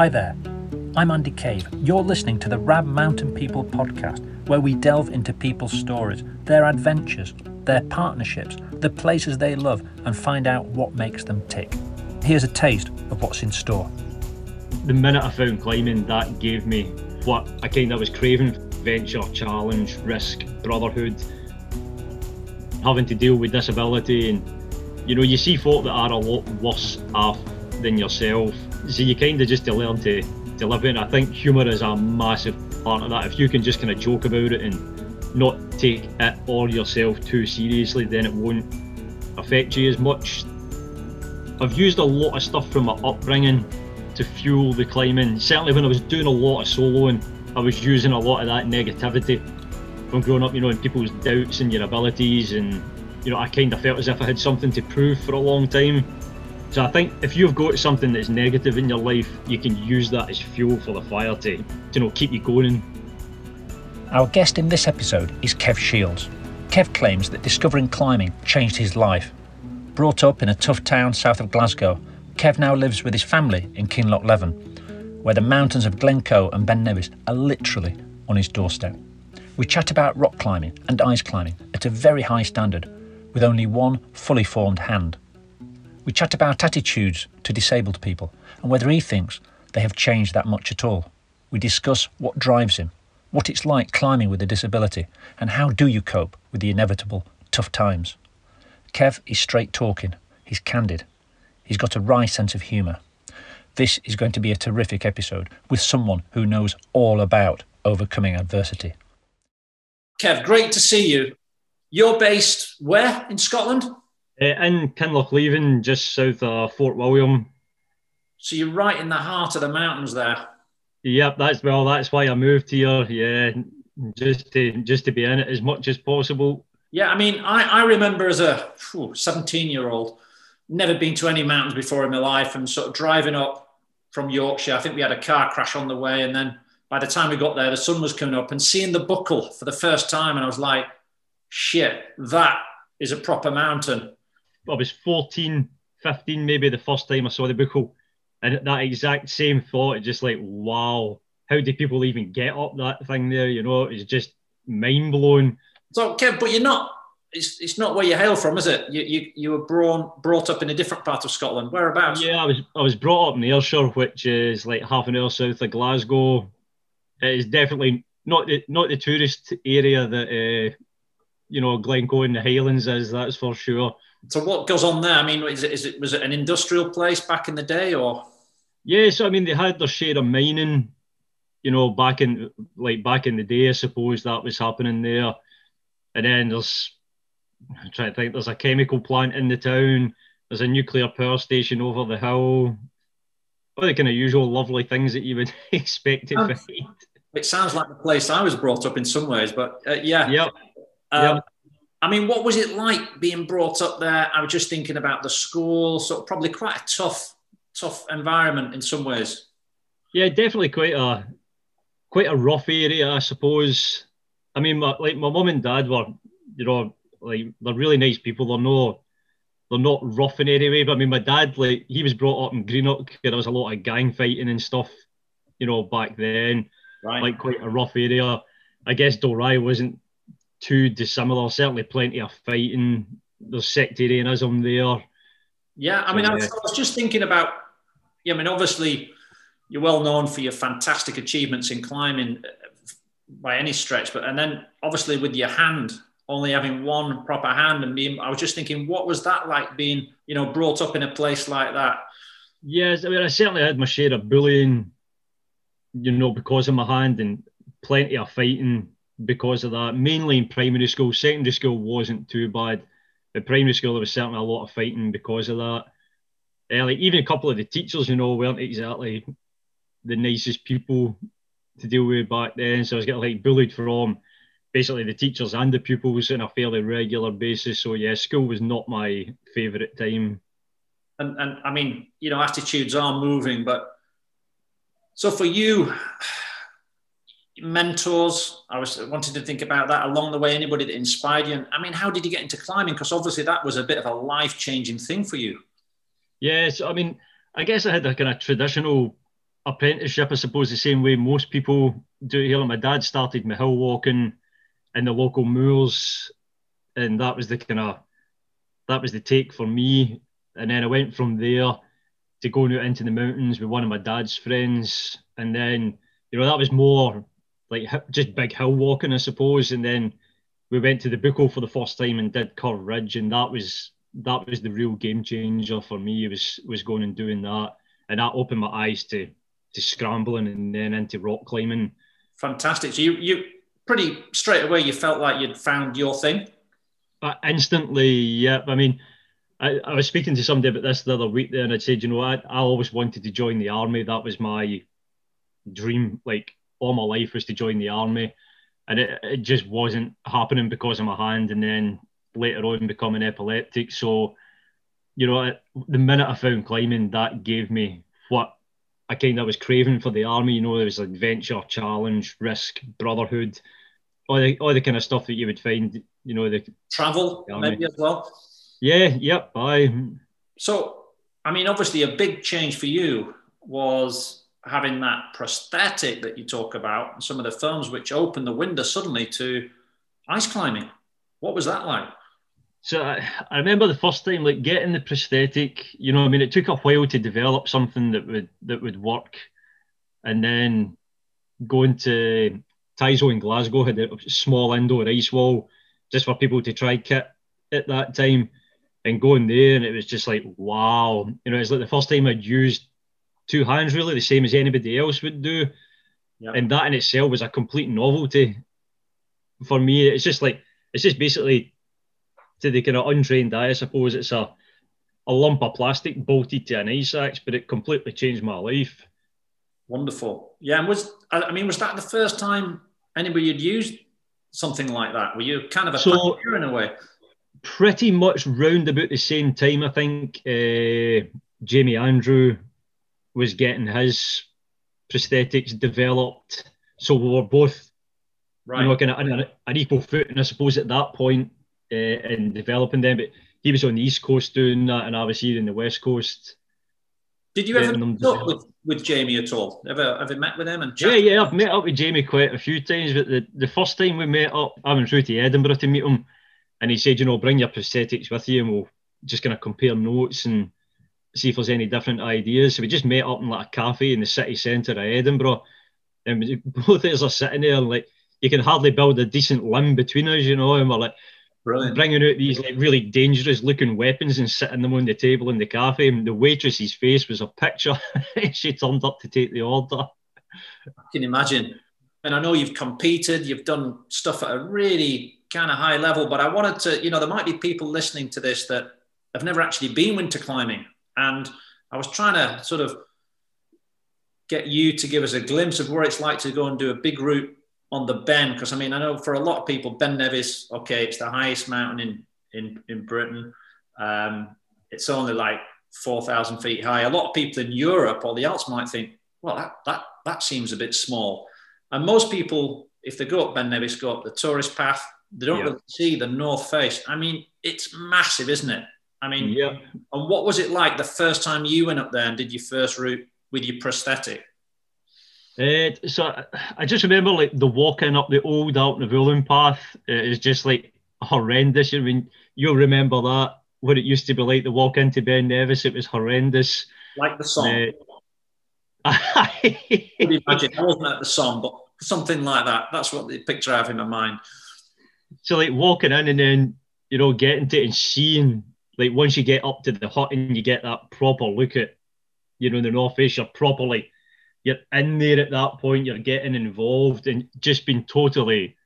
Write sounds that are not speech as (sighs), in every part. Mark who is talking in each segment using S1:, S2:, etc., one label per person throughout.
S1: Hi there, I'm Andy Cave. You're listening to the Rab Mountain People podcast, where we delve into people's stories, their adventures, their partnerships, the places they love, and find out what makes them tick. Here's a taste of what's in store.
S2: The minute I found climbing, that gave me what I kind of was craving venture, challenge, risk, brotherhood, having to deal with disability. And, you know, you see folk that are a lot worse off than yourself. So you kind of just to learn to, to live. And I think humour is a massive part of that. If you can just kind of joke about it and not take it or yourself too seriously, then it won't affect you as much. I've used a lot of stuff from my upbringing to fuel the climbing. Certainly when I was doing a lot of soloing, I was using a lot of that negativity from growing up, you know, and people's doubts in your abilities and you know, I kind of felt as if I had something to prove for a long time. So I think if you've got something that's negative in your life, you can use that as fuel for the fire to, to you know, keep you going.
S1: Our guest in this episode is Kev Shields. Kev claims that discovering climbing changed his life. Brought up in a tough town south of Glasgow, Kev now lives with his family in Kinlochleven, where the mountains of Glencoe and Ben Nevis are literally on his doorstep. We chat about rock climbing and ice climbing at a very high standard, with only one fully formed hand. We chat about attitudes to disabled people and whether he thinks they have changed that much at all. We discuss what drives him, what it's like climbing with a disability, and how do you cope with the inevitable tough times. Kev is straight talking, he's candid, he's got a wry sense of humour. This is going to be a terrific episode with someone who knows all about overcoming adversity. Kev, great to see you. You're based where in Scotland?
S2: Uh, in Kinlochleven, just south of Fort William.
S1: So you're right in the heart of the mountains there.
S2: Yep, that's well. That's why I moved here. Yeah, just to just to be in it as much as possible.
S1: Yeah, I mean, I, I remember as a 17 year old, never been to any mountains before in my life, and sort of driving up from Yorkshire. I think we had a car crash on the way, and then by the time we got there, the sun was coming up, and seeing the buckle for the first time, and I was like, "Shit, that is a proper mountain."
S2: I was 14, 15, maybe the first time I saw the buckle, and that exact same thought, just like, wow, how do people even get up that thing there? You know, it's just mind blowing.
S1: So, Kev, but you're not. It's, it's not where you hail from, is it? You, you, you were brought, brought up in a different part of Scotland. Whereabouts?
S2: Yeah, I was I was brought up in Ayrshire, which is like half an hour south of Glasgow. It is definitely not the not the tourist area that uh, you know Glencoe and the Highlands is. That's for sure.
S1: So what goes on there? I mean, is it, is it was it an industrial place back in the day, or?
S2: Yeah, so I mean, they had their share of mining. You know, back in like back in the day, I suppose that was happening there. And then there's, I'm trying to think, there's a chemical plant in the town. There's a nuclear power station over the hill. All the kind of usual lovely things that you would (laughs) expect to um, find.
S1: It sounds like the place I was brought up in some ways, but uh, yeah.
S2: Yep.
S1: Um, yep. I mean, what was it like being brought up there? I was just thinking about the school, so probably quite a tough, tough environment in some ways.
S2: Yeah, definitely quite a quite a rough area, I suppose. I mean, my, like my mum and dad were, you know, like they're really nice people. They're no, they're not rough in any way. But I mean, my dad, like he was brought up in Greenock. There was a lot of gang fighting and stuff, you know, back then. Right. Like quite a rough area. I guess Dalry wasn't too dissimilar. Certainly, plenty of fighting. There's sectarianism there.
S1: Yeah, I mean, I, was, I was just thinking about. Yeah, I mean, obviously, you're well known for your fantastic achievements in climbing uh, by any stretch, but and then obviously with your hand, only having one proper hand, and being, I was just thinking, what was that like being, you know, brought up in a place like that?
S2: Yes, I mean, I certainly had my share of bullying, you know, because of my hand, and plenty of fighting because of that. Mainly in primary school. Secondary school wasn't too bad. But primary school, there was certainly a lot of fighting because of that. Uh, like even a couple of the teachers, you know, weren't exactly the nicest people to deal with back then. So I was getting like bullied from basically the teachers and the pupils on a fairly regular basis. So yeah, school was not my favourite time.
S1: And and I mean, you know, attitudes are moving, but so for you, mentors. I was wanting to think about that along the way anybody that inspired you. I mean how did you get into climbing? Because obviously that was a bit of a life changing thing for you.
S2: Yes i mean i guess i had a kind of traditional apprenticeship, I suppose, the same way most people do here. Like my dad started my hill walking in the local moors, and that was the kind of that was the take for me. And then I went from there to going out into the mountains with one of my dad's friends, and then you know that was more like just big hill walking, I suppose. And then we went to the Buachaille for the first time and did Curve Ridge, and that was that was the real game changer for me. It Was was going and doing that, and that opened my eyes to to scrambling and then into rock climbing.
S1: Fantastic. So you you pretty straight away you felt like you'd found your thing.
S2: Uh, instantly, yeah. I mean, I, I was speaking to somebody about this the other week there, and I said, you know, I, I always wanted to join the army. That was my dream. Like all my life was to join the army, and it, it just wasn't happening because of my hand. And then later on, becoming epileptic. So, you know, the minute I found climbing, that gave me what I kind of was craving for the army. You know, there was adventure, challenge, risk, brotherhood, all the all the kind of stuff that you would find. You know, the
S1: travel the maybe as well.
S2: Yeah. Yep. I.
S1: So, I mean, obviously, a big change for you was having that prosthetic that you talk about, and some of the films which opened the window suddenly to ice climbing. What was that like?
S2: So I, I remember the first time, like getting the prosthetic. You know, I mean, it took a while to develop something that would that would work, and then going to Tiso in Glasgow had a small indoor ice wall just for people to try kit at that time, and going there, and it was just like wow. You know, it's like the first time I'd used two hands, really, the same as anybody else would do, yep. and that in itself was a complete novelty for me. It's just like it's just basically to the kind of untrained eye, I suppose it's a a lump of plastic bolted to an ice axe, but it completely changed my life.
S1: Wonderful. Yeah, and was I mean, was that the first time anybody had used something like that? Were you kind of a so, in a way?
S2: Pretty much round about the same time, I think uh, Jamie Andrew was getting his prosthetics developed. So we were both, right. you know, kind of an, an equal footing, I suppose, at that point uh, in developing them. But he was on the East Coast doing that, and I was here in the West Coast.
S1: Did you ever meet up with, with Jamie at all? Ever ever met with him? And
S2: yeah, yeah, I've met up with Jamie quite a few times. But the, the first time we met up, I went through to Edinburgh to meet him, and he said, you know, bring your prosthetics with you, and we'll just kind of compare notes and see if there's any different ideas. So we just met up in like a cafe in the city centre of Edinburgh, and (laughs) both of us are sitting there, and like you can hardly build a decent limb between us, you know, and we're like Brilliant. bringing out these like really dangerous looking weapons and sitting them on the table in the cafe. And the waitress's face was a picture. (laughs) she turned up to take the order.
S1: I can imagine. And I know you've competed, you've done stuff at a really kind of high level, but I wanted to, you know, there might be people listening to this that have never actually been winter climbing. And I was trying to sort of get you to give us a glimpse of where it's like to go and do a big route on the Ben, because I mean, I know for a lot of people, Ben Nevis, okay, it's the highest mountain in in in Britain. Um, it's only like four thousand feet high. A lot of people in Europe or the Alps might think, well, that that that seems a bit small. And most people, if they go up Ben Nevis, go up the tourist path. They don't yeah. really see the north face. I mean, it's massive, isn't it? I mean, yeah. And what was it like the first time you went up there and did your first route with your prosthetic?
S2: Uh, so I just remember like the walking up the old Allt a' Mhuilinn path is just like horrendous. I mean, you'll remember that what it used to be like the walk into Ben Nevis. It was horrendous.
S1: Like the song. Uh, (laughs) (laughs) imagine I wasn't at the song, but something like that. That's what the picture I have in my mind.
S2: So like walking in and then you know getting to it and seeing like once you get up to the hut and you get that proper look at you know the north face, you're properly you're in there at that point, you're getting involved and just being totally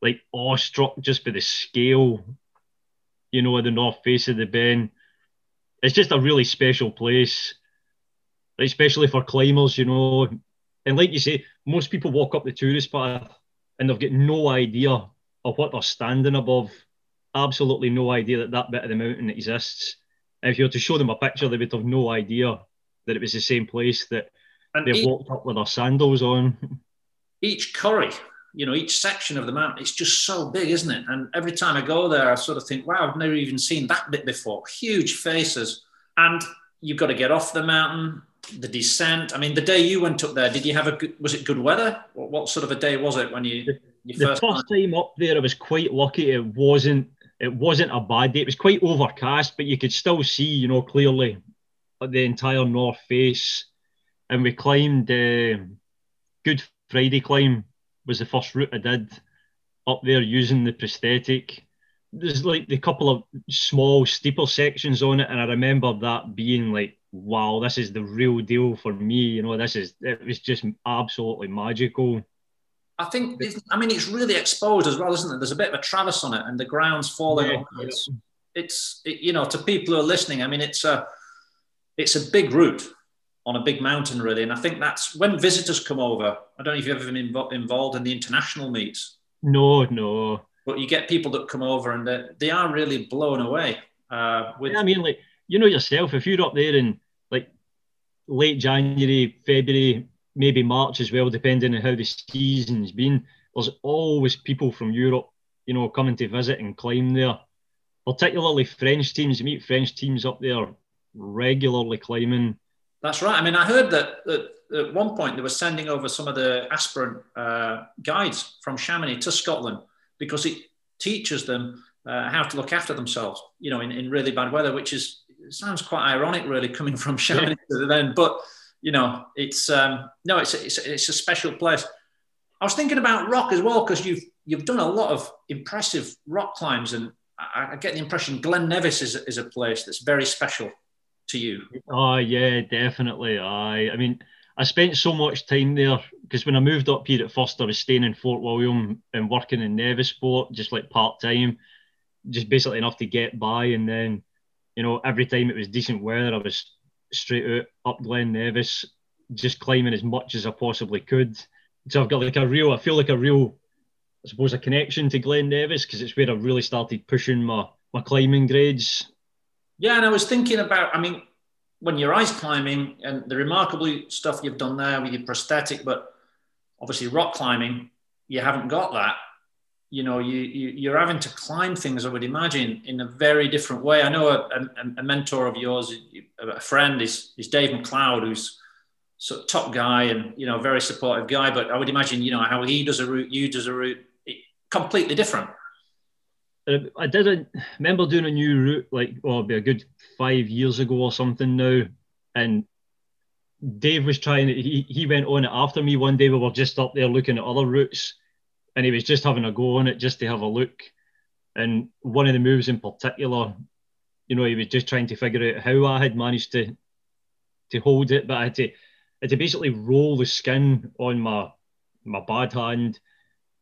S2: like awestruck just by the scale, you know, of the north face of the Ben. It's just a really special place, especially for climbers, you know. And like you say, most people walk up the tourist path and they've got no idea of what they're standing above. Absolutely no idea that that bit of the mountain exists. And if you were to show them a picture, they would have no idea that it was the same place that and they each, walked up with their sandals on.
S1: Each curry, you know, each section of the mountain, it's just so big, isn't it? And every time I go there, I sort of think, wow, I've never even seen that bit before. Huge faces. And you've got to get off the mountain. the descent. I mean, the day you went up there, did you have a good? Was it good weather? What, what sort of a day was it when you?
S2: The, the first, first time up there, I was quite lucky. It wasn't. It wasn't a bad day. It was quite overcast, but you could still see, you know, clearly the entire north face. And we climbed. Uh, Good Friday climb was the first route I did up there using the prosthetic. There's like the couple of small steeple sections on it, and I remember that being like, wow, this is the real deal for me. You know, this is it was just absolutely magical.
S1: I think, I mean, it's really exposed as well, isn't it? There's a bit of a traverse on it, and the ground's falling. Yeah, it's, it's it, you know, to people who are listening, I mean, it's a, it's a big route on a big mountain, really. And I think that's when visitors come over. I don't know if you've ever been invo- involved in the international meets.
S2: No, no.
S1: But you get people that come over and they, they are really blown away. Uh, with...
S2: Yeah, I mean, like you know yourself, if you're up there in like late January, February, maybe March as well, depending on how the season's been, there's always people from Europe, you know, coming to visit and climb there. Particularly French teams, you meet French teams up there regularly climbing
S1: that's right. I mean, I heard that, that at one point they were sending over some of the aspirant uh, guides from Chamonix to Scotland because it teaches them uh, how to look after themselves, you know, in, in really bad weather, which is sounds quite ironic, really, coming from Chamonix yeah. then. But you know, it's um, no, it's it's, a, it's a special place. I was thinking about rock as well because you've you've done a lot of impressive rock climbs, and I, I get the impression Glen Nevis is, is a place that's very special to you?
S2: Oh yeah, definitely. I I mean, I spent so much time there because when I moved up here at first, I was staying in Fort William and working in Nevisport, just like part time, just basically enough to get by. And then, you know, every time it was decent weather, I was straight out up Glen Nevis, just climbing as much as I possibly could. So I've got like a real, I feel like a real, I suppose, a connection to Glen Nevis because it's where I really started pushing my my climbing grades
S1: yeah, and I was thinking about, I mean, when you're ice climbing and the remarkable stuff you've done there with your prosthetic, but obviously rock climbing, you haven't got that. You know, you, you are having to climb things. I would imagine in a very different way. I know a, a, a mentor of yours, a friend, is is Dave MacLeod, who's sort of top guy and you know very supportive guy. But I would imagine you know how he does a route, you does a route, completely different.
S2: Uh, I didn't remember doing a new route like oh, be a good five years ago or something now, and Dave was trying. He he went on it after me one day. We were just up there looking at other routes, and he was just having a go on it just to have a look. And one of the moves in particular, you know, he was just trying to figure out how I had managed to to hold it, but I had to, I had to basically roll the skin on my my bad hand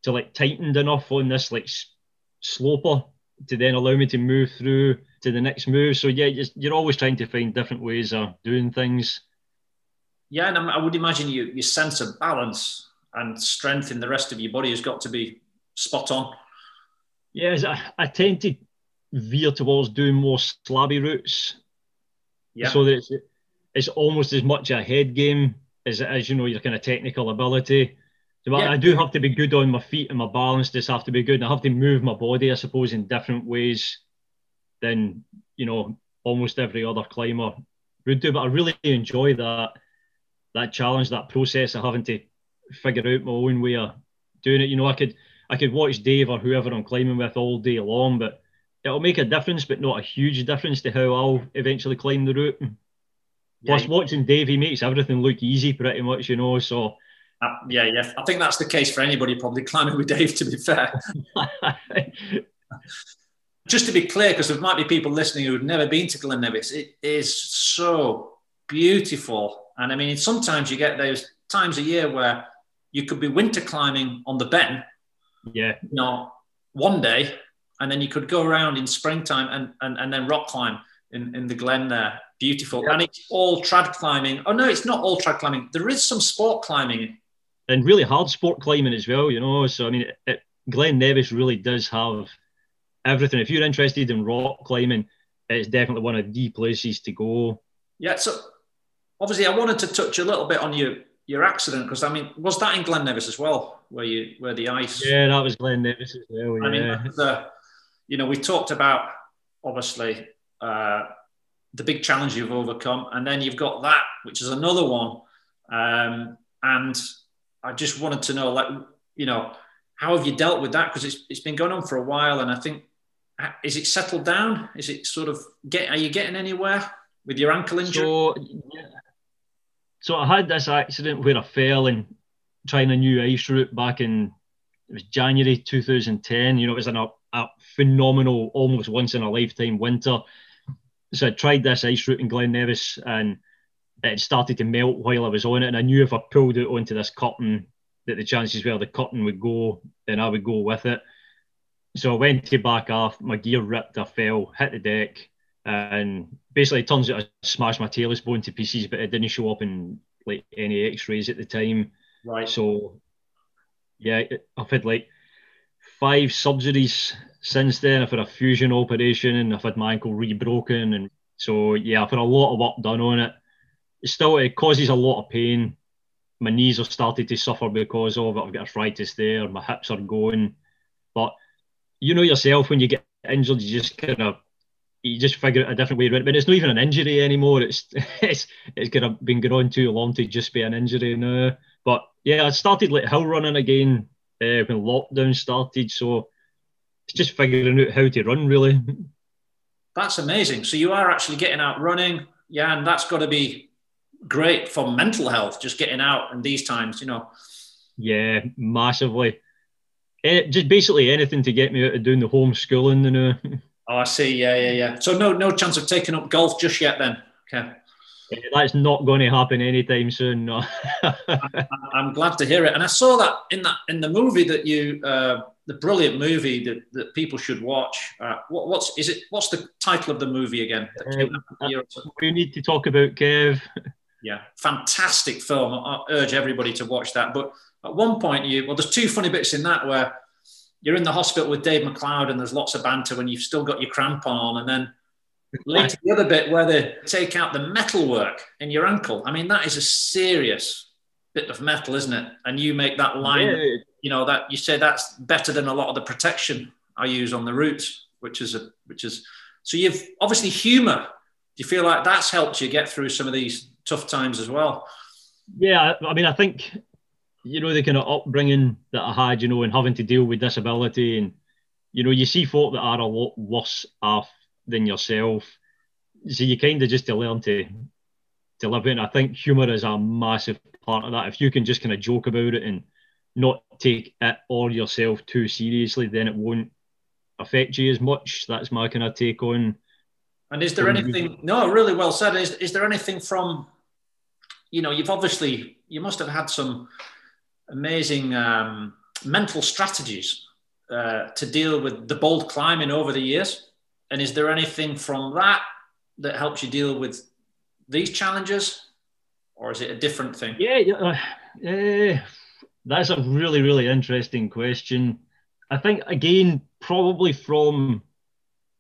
S2: to like tightened enough on this like sloper to then allow me to move through to the next move. So yeah, you're always trying to find different ways of doing things.
S1: Yeah, and I would imagine you, your sense of balance and strength in the rest of your body has got to be spot on.
S2: Yes, I, I tend to veer towards doing more slabby routes. Yeah. So that it's, it's almost as much a head game as it is, you know, your kind of technical ability. So yeah. I do have to be good on my feet and my balance just have to be good. And I have to move my body, I suppose, in different ways than, you know, almost every other climber would do. But I really enjoy that that challenge, that process of having to figure out my own way of doing it. You know, I could I could watch Dave or whoever I'm climbing with all day long, but it'll make a difference, but not a huge difference to how I'll eventually climb the route. Plus, watching Dave, he makes everything look easy pretty much, you know. So
S1: uh, yeah, yeah. I think that's the case for anybody probably climbing with Dave, to be fair. (laughs) Just to be clear, because there might be people listening who've never been to Glen Nevis, it is so beautiful. And I mean, sometimes you get those times a year where you could be winter climbing on the Ben.
S2: Yeah.
S1: You know, one day, and then you could go around in springtime and, and, and then rock climb in, in the glen there. Beautiful. Yeah. And it's all trad climbing. Oh, no, it's not all trad climbing. There is some sport climbing
S2: and really hard sport climbing as well, you know. So I mean, it, it, Glen Nevis really does have everything. If you're interested in rock climbing, it's definitely one of the places to go.
S1: Yeah. So obviously, I wanted to touch a little bit on your your accident because I mean, was that in Glen Nevis as well, where you where the ice?
S2: Yeah, that was Glen Nevis as well. Yeah. I mean,
S1: the, you know, we talked about obviously uh, the big challenge you've overcome, and then you've got that, which is another one. Um, and I just wanted to know, like, you know, how have you dealt with that? Because it's it's been going on for a while, and I think is it settled down? Is it sort of get? Are you getting anywhere with your ankle injury?
S2: So, yeah. So I had this accident where I fell and trying a new ice route back in it was January 2010. You know, it was a, a phenomenal, almost once in a lifetime winter. So I tried this ice route in Glen Nevis and it started to melt while I was on it. And I knew if I pulled it onto this curtain, that the chances were the curtain would go and I would go with it. So I went to back off, my gear ripped, I fell, hit the deck, and basically it turns out I smashed my talus bone to pieces, but it didn't show up in like any x-rays at the time.
S1: Right.
S2: So yeah, I've had like five surgeries since then. I've had a fusion operation and I've had my ankle rebroken. And so, yeah, I've had a lot of work done on it. It still, it causes a lot of pain. My knees have started to suffer because of it. I've got arthritis there. My hips are going. But you know yourself, when you get injured, you just kind of you just figure out a different way around it. But it's not even an injury anymore. It's (laughs) it's it's of been going on too long to just be an injury now. But yeah, I started like hill running again uh, when lockdown started. So it's just figuring out how to run really.
S1: That's amazing. So you are actually getting out running, yeah, and that's got to be great for mental health. Just getting out in these times, you know.
S2: Yeah, massively. It, eh, just basically anything to get me out of doing the homeschooling, you know. (laughs)
S1: Oh, I see. Yeah, yeah, yeah. So no, no chance of taking up golf just yet, then. Okay.
S2: That's not going to happen anytime soon. No. (laughs)
S1: I'm glad to hear it, and I saw that in that in the movie that you, uh, the brilliant movie that, that people should watch. Uh, what, what's is it? What's the title of the movie again?
S2: Uh, we need to talk about Kev.
S1: Yeah, fantastic film. I urge everybody to watch that. But at one point, you well, there's two funny bits in that where you're in the hospital with Dave MacLeod, and there's lots of banter when you've still got your crampon on, and then Later, the other bit where they take out the metalwork in your ankle. I mean, that is a serious bit of metal, isn't it? And you make that line, yeah. you know, that you say that's better than a lot of the protection I use on the routes, which is a, which is so you've obviously humor. Do you feel like that's helped you get through some of these tough times as well?
S2: Yeah, I mean, I think you know the kind of upbringing that I had, you know, and having to deal with disability, and you know, you see folk that are a lot worse off than yourself. So you kind of just to learn to to live in. I think humour is a massive part of that. If you can just kind of joke about it and not take it or yourself too seriously, then it won't affect you as much. That's my kind of take on.
S1: And is there anything? No, really well said. Is is there anything from? You know, you've obviously you must have had some amazing um, mental strategies uh, to deal with the bold climbing over the years. And is there anything from that that helps you deal with these challenges, or is it a different thing?
S2: Yeah, uh, uh, that's a really, really interesting question. I think, again, probably from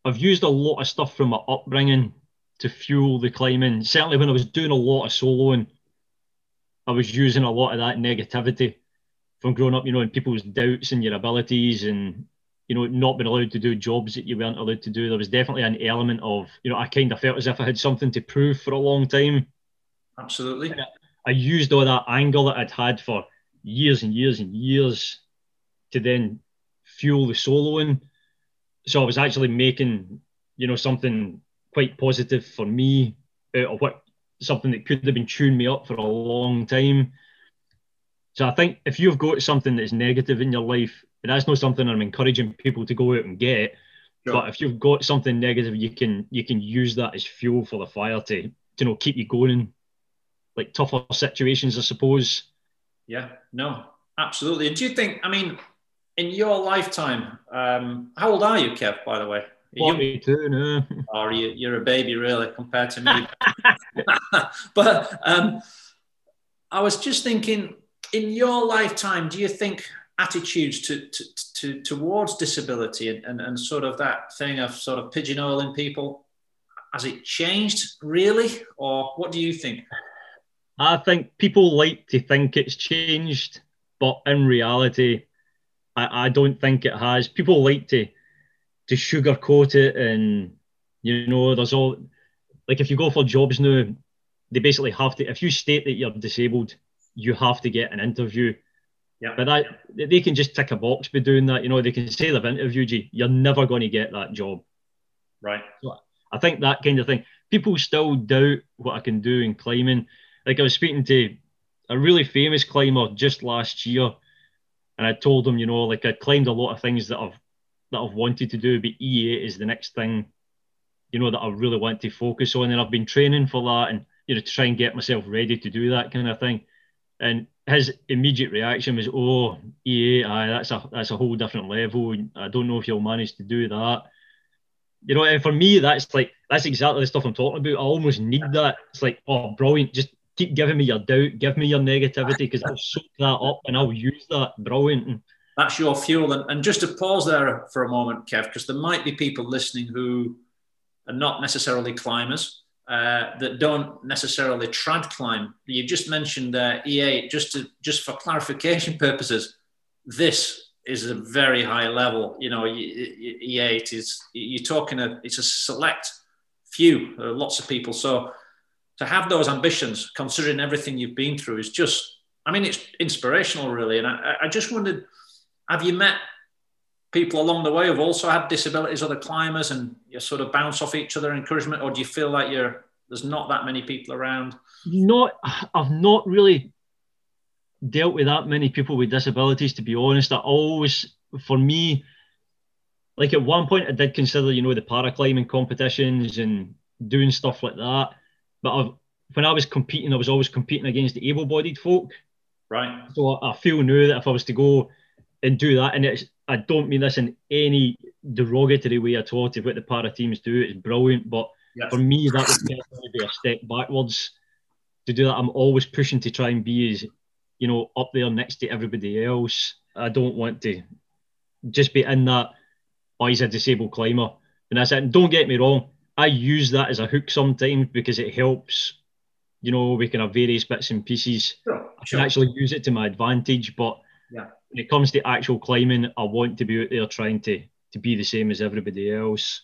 S2: I've used a lot of stuff from my upbringing to fuel the climbing. Certainly, when I was doing a lot of soloing, I was using a lot of that negativity from growing up, you know, and people's doubts and your abilities and you know, not being allowed to do jobs that you weren't allowed to do. There was definitely an element of, you know, I kind of felt as if I had something to prove for a long time.
S1: Absolutely.
S2: I, I used all that anger that I'd had for years and years and years to then fuel the soloing. So I was actually making, you know, something quite positive for me out of what something that could have been tuning me up for a long time. So I think if you've got something that's negative in your life, and that's not something I'm encouraging people to go out and get. Sure. But if you've got something negative, you can you can use that as fuel for the fire to you know keep you going in like tougher situations, I suppose.
S1: Yeah, no, absolutely. And do you think? I mean, in your lifetime, um, how old are you, Kev? By the way,
S2: forty-two. No. (laughs)
S1: Or you, you're a baby, really, compared to me. (laughs) (laughs) but um, I was just thinking, in your lifetime, do you think attitudes to, to, to, towards disability and, and, and sort of that thing of sort of pigeonholing people has it changed really or what do you think
S2: i think people like to think it's changed but in reality i, I don't think it has people like to to sugarcoat it and you know there's all like if you go for jobs now, they basically have to. If you state that you're disabled, you have to get an interview.
S1: Yeah.
S2: But that they can just tick a box by doing that. You know, they can say they've interviewed you. You're never going to get that job.
S1: Right.
S2: So I think that kind of thing. People still doubt what I can do in climbing. Like I was speaking to a really famous climber just last year, and I told him, you know, like I climbed a lot of things that I've that I've wanted to do, but E8 is the next thing, you know, that I really want to focus on, and I've been training for that, and you know, to try and get myself ready to do that kind of thing. And his immediate reaction was, "Oh, E8, aye, that's a that's a whole different level. I don't know if you'll manage to do that." You know, and for me, that's like that's exactly the stuff I'm talking about. I almost need that. It's like, oh, brilliant! Just keep giving me your doubt, give me your negativity, because I'll soak that up and I'll use that. Brilliant. And
S1: that's your fuel. And, and just to pause there for a moment, Kev, because there might be people listening who are not necessarily climbers, uh, that don't necessarily trad climb. You just mentioned uh, E8. Just to just for clarification (laughs) purposes, this is a very high level. You know, E8 is you're talking a it's a select few, lots of people. So to have those ambitions, considering everything you've been through, is just I mean it's inspirational, really. And I, I just wondered, have you met people along the way who've also had disabilities, other climbers, and you sort of bounce off each other encouragement, or do you feel like you're there's not that many people around?
S2: Not, I've not really dealt with that many people with disabilities. To be honest, I always, for me, like at one point, I did consider, you know, the paraclimbing competitions and doing stuff like that. But I've, when I was competing, I was always competing against the able-bodied folk.
S1: Right.
S2: So I feel now that if I was to go and do that, and it's I don't mean this in any derogatory way at all to what the para teams do. It's brilliant, but yes. for me, that would definitely be a step backwards to do that. I'm always pushing to try and be as, you know, up there next to everybody else. I don't want to just be in that, oh, he's a disabled climber. And that's it. And don't get me wrong, I use that as a hook sometimes because it helps, you know, we can have various bits and pieces.
S1: Sure,
S2: I can actually use it to my advantage, but
S1: yeah
S2: when it comes to actual climbing, I want to be out there trying to to be the same as everybody else.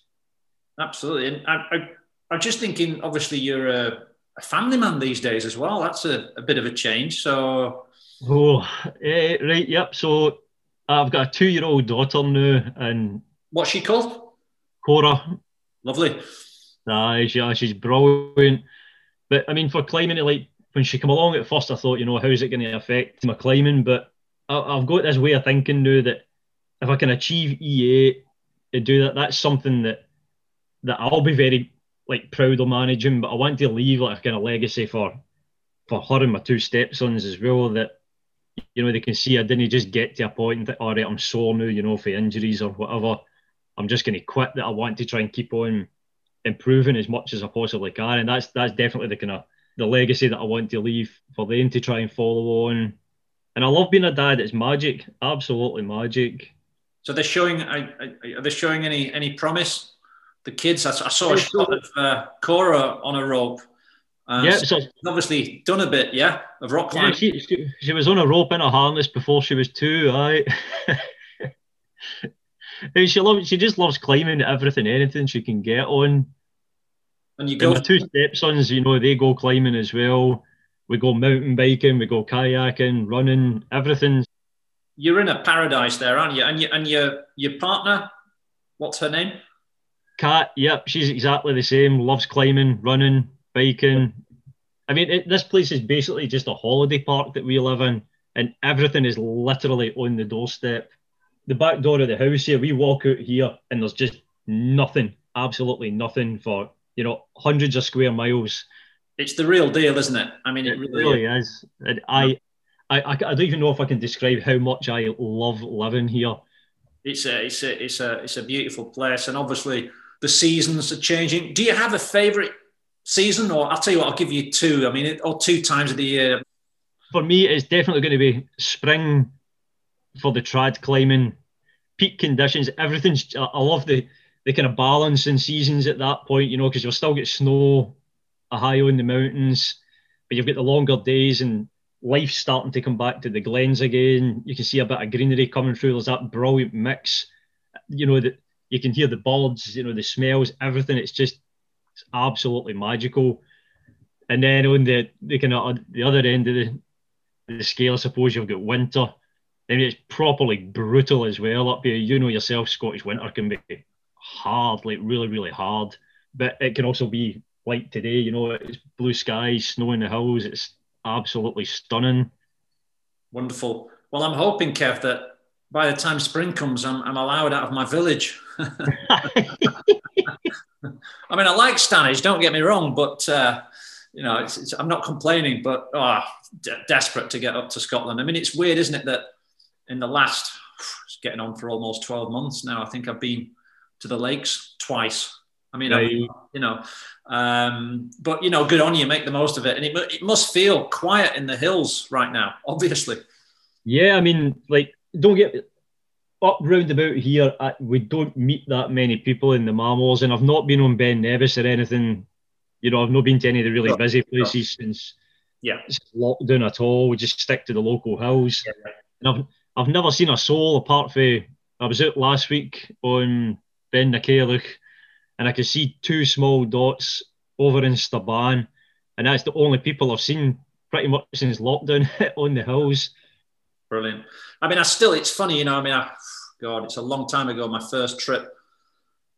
S1: Absolutely, and I, I, I'm just thinking. Obviously, you're a, a, family man these days as well. That's a, a bit of a change. So,
S2: oh, eh, right, yep. So, I've got a two-year-old daughter now, and
S1: what's she called?
S2: Cora.
S1: Lovely.
S2: Aye, she, she's brilliant. But I mean, for climbing, like when she came along at first, I thought, you know, how's it going to affect my climbing? But I've got this way of thinking now that if I can achieve E8 to do that, that's something that that I'll be very like proud of managing. But I want to leave like a kind of legacy for for her and my two stepsons as well. That you know they can see I didn't just get to a point and think, all right, I'm sore now, you know, for injuries or whatever. I'm just going to quit. That I want to try and keep on improving as much as I possibly can, and that's that's definitely the kind of the legacy that I want to leave for them to try and follow on and I love being a dad. It's magic, absolutely magic.
S1: So they're showing. Are they showing any any promise? The kids. I, I saw a shot of uh, Cora on a rope. Uh, yeah, so, obviously done a bit, yeah, of rock climbing.
S2: Yeah, she, she, she, was on a rope in a harness before she was two. I. (laughs) she loves. She just loves climbing everything, anything she can get on.
S1: And you go.
S2: And my two stepsons, you know, they go climbing as well we go mountain biking, we go kayaking, running, everything.
S1: You're in a paradise there, aren't you? And you, and your your partner, what's her name?
S2: Kat. Yep, she's exactly the same. Loves climbing, running, biking. I mean, it, this place is basically just a holiday park that we live in, and everything is literally on the doorstep. The back door of the house here, we walk out here, and there's just nothing, absolutely nothing for you know hundreds of square miles
S1: it's the real deal, isn't it? I mean,
S2: it, it really, really is. is. I, I, I, don't even know if I can describe how much I love living here.
S1: It's a, it's a, it's a, it's a beautiful place, and obviously the seasons are changing. Do you have a favourite season, or I'll tell you what, I'll give you two. I mean, or two times of the year.
S2: For me, it's definitely going to be spring for the trad climbing. Peak conditions, everything's. I love the the kind of balance in seasons at that point, you know, because you'll still get snow a high on the mountains, but you've got the longer days and life's starting to come back to the glens again. You can see a bit of greenery coming through. There's that brilliant mix, you know, that you can hear the birds, you know, the smells, everything. It's just, It's absolutely magical. And then on the the kind of the other end of the, the scale, I suppose you've got winter. Then it's properly brutal as well up here. You know yourself, Scottish winter can be hard, like really, really hard. But it can also be like today, you know, it's blue skies, snow in the hills. It's absolutely stunning.
S1: Wonderful. Well, I'm hoping, Kev, that by the time spring comes, I'm, I'm allowed out of my village. (laughs) (laughs) I mean, I like Stanage, don't get me wrong, but uh, you know, it's, it's, I'm not complaining, but oh, de- desperate to get up to Scotland. I mean, it's weird, isn't it, that in the last, (sighs) it's getting on for almost 12 months now, I think I've been to the lakes twice. I mean, right. you know, um, but you know, good on you, make the most of it. And it, it must feel quiet in the hills right now, (laughs) obviously.
S2: Yeah, I mean, like, don't get up round about here. we don't meet that many people in the Mamores, and I've not been on Ben Nevis or anything. You know, I've not been to any of the really busy places since
S1: yeah
S2: lockdown at all. We just stick to the local hills. Yeah, And I've I've never seen a soul apart from I was out last week on Beinn na Caillich and I could see two small dots over in Stob Ban, and that's the only people I've seen pretty much since lockdown (laughs) on the hills.
S1: Brilliant. I mean, I still, it's funny, you know, I mean, I, God, it's a long time ago, my first trip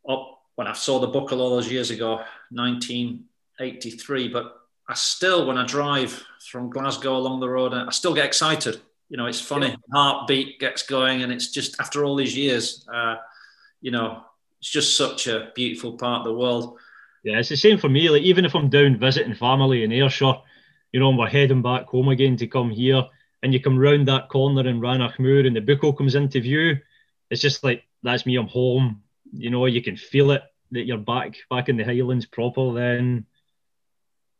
S1: up when I saw the buckle all those years ago, 1983. But I still, when I drive from Glasgow along the road, I still get excited. You know, it's funny, yeah. heartbeat gets going, and it's just after all these years, uh, you know, it's just such a beautiful part of the world.
S2: Yeah, it's the same for me. Like even if I'm down visiting family in Ayrshire, you know, and we're heading back home again to come here, and you come round that corner in Rannoch Moor and the Buachaille comes into view, it's just like that's me. I'm home. You know, you can feel it that you're back back in the Highlands proper. Then.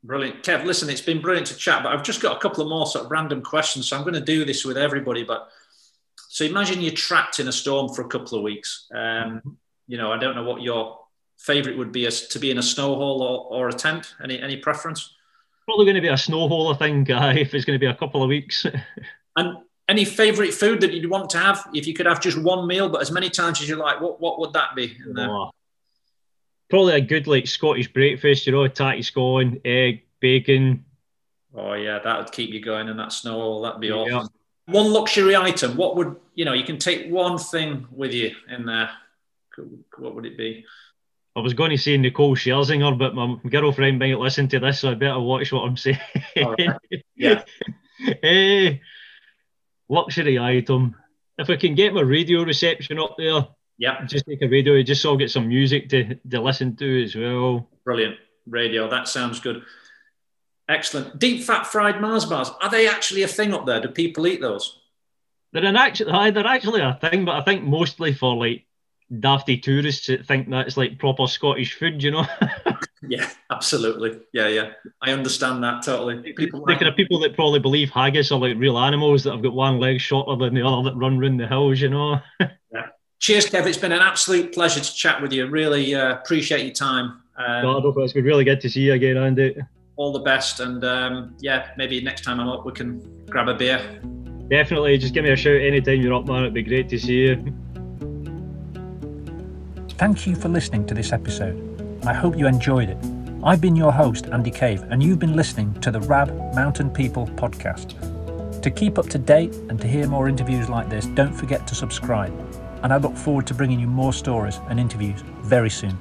S1: Brilliant, Kev. Listen, it's been brilliant to chat, but I've just got a couple of more sort of random questions, so I'm going to do this with everybody. But so imagine you're trapped in a storm for a couple of weeks. Um, you know, I don't know what your favorite would be as to be in a snow hole or, or a tent. Any any preference?
S2: Probably going to be a snow hole, I think, (laughs) uh, if it's going to be a couple of weeks. (laughs)
S1: and any favorite food that you'd want to have if you could have just one meal, but as many times as you like? What what would that be? Oh,
S2: probably a good like Scottish breakfast. You know, tatty scone, egg, bacon.
S1: Oh yeah, that would keep you going in that snow hole. That'd be yeah. awesome. One luxury item. What would you know? You can take one thing with you in there what would it be?
S2: I was going to say Nicole Scherzinger, but my girlfriend might listen to this, so I better watch what I'm saying. Right. (laughs)
S1: Yeah.
S2: hey, eh, luxury item. If I can get my radio reception up there,
S1: yeah,
S2: just take a radio, just so I'll get some music to, to listen to as well.
S1: Brilliant. Radio, that sounds good. Excellent. Deep fat fried Mars bars, are they actually a thing up there? Do people eat those?
S2: They're an actually, they're actually a thing, but I think mostly for like dafty tourists that think that's like proper Scottish food, you know? (laughs)
S1: yeah, absolutely. Yeah, yeah. I understand that totally.
S2: People kind of people that probably believe haggis are like real animals that have got one leg shorter than the other that run round the hills, you know? (laughs)
S1: yeah. Cheers, Kev. It's been an absolute pleasure to chat with you. Really uh, appreciate your time.
S2: Um, God, it's been really good to see you again, Andy.
S1: All the best, and um, yeah, maybe next time I'm up, we can grab a beer.
S2: Definitely, just give me a shout anytime you're up, man. It'd be great to see you.
S3: Thank you for listening to this episode. I hope you enjoyed it. I've been your host, Andy Cave, and you've been listening to the RAB Mountain People podcast. To keep up to date and to hear more interviews like this, don't forget to subscribe. And I look forward to bringing you more stories and interviews very soon.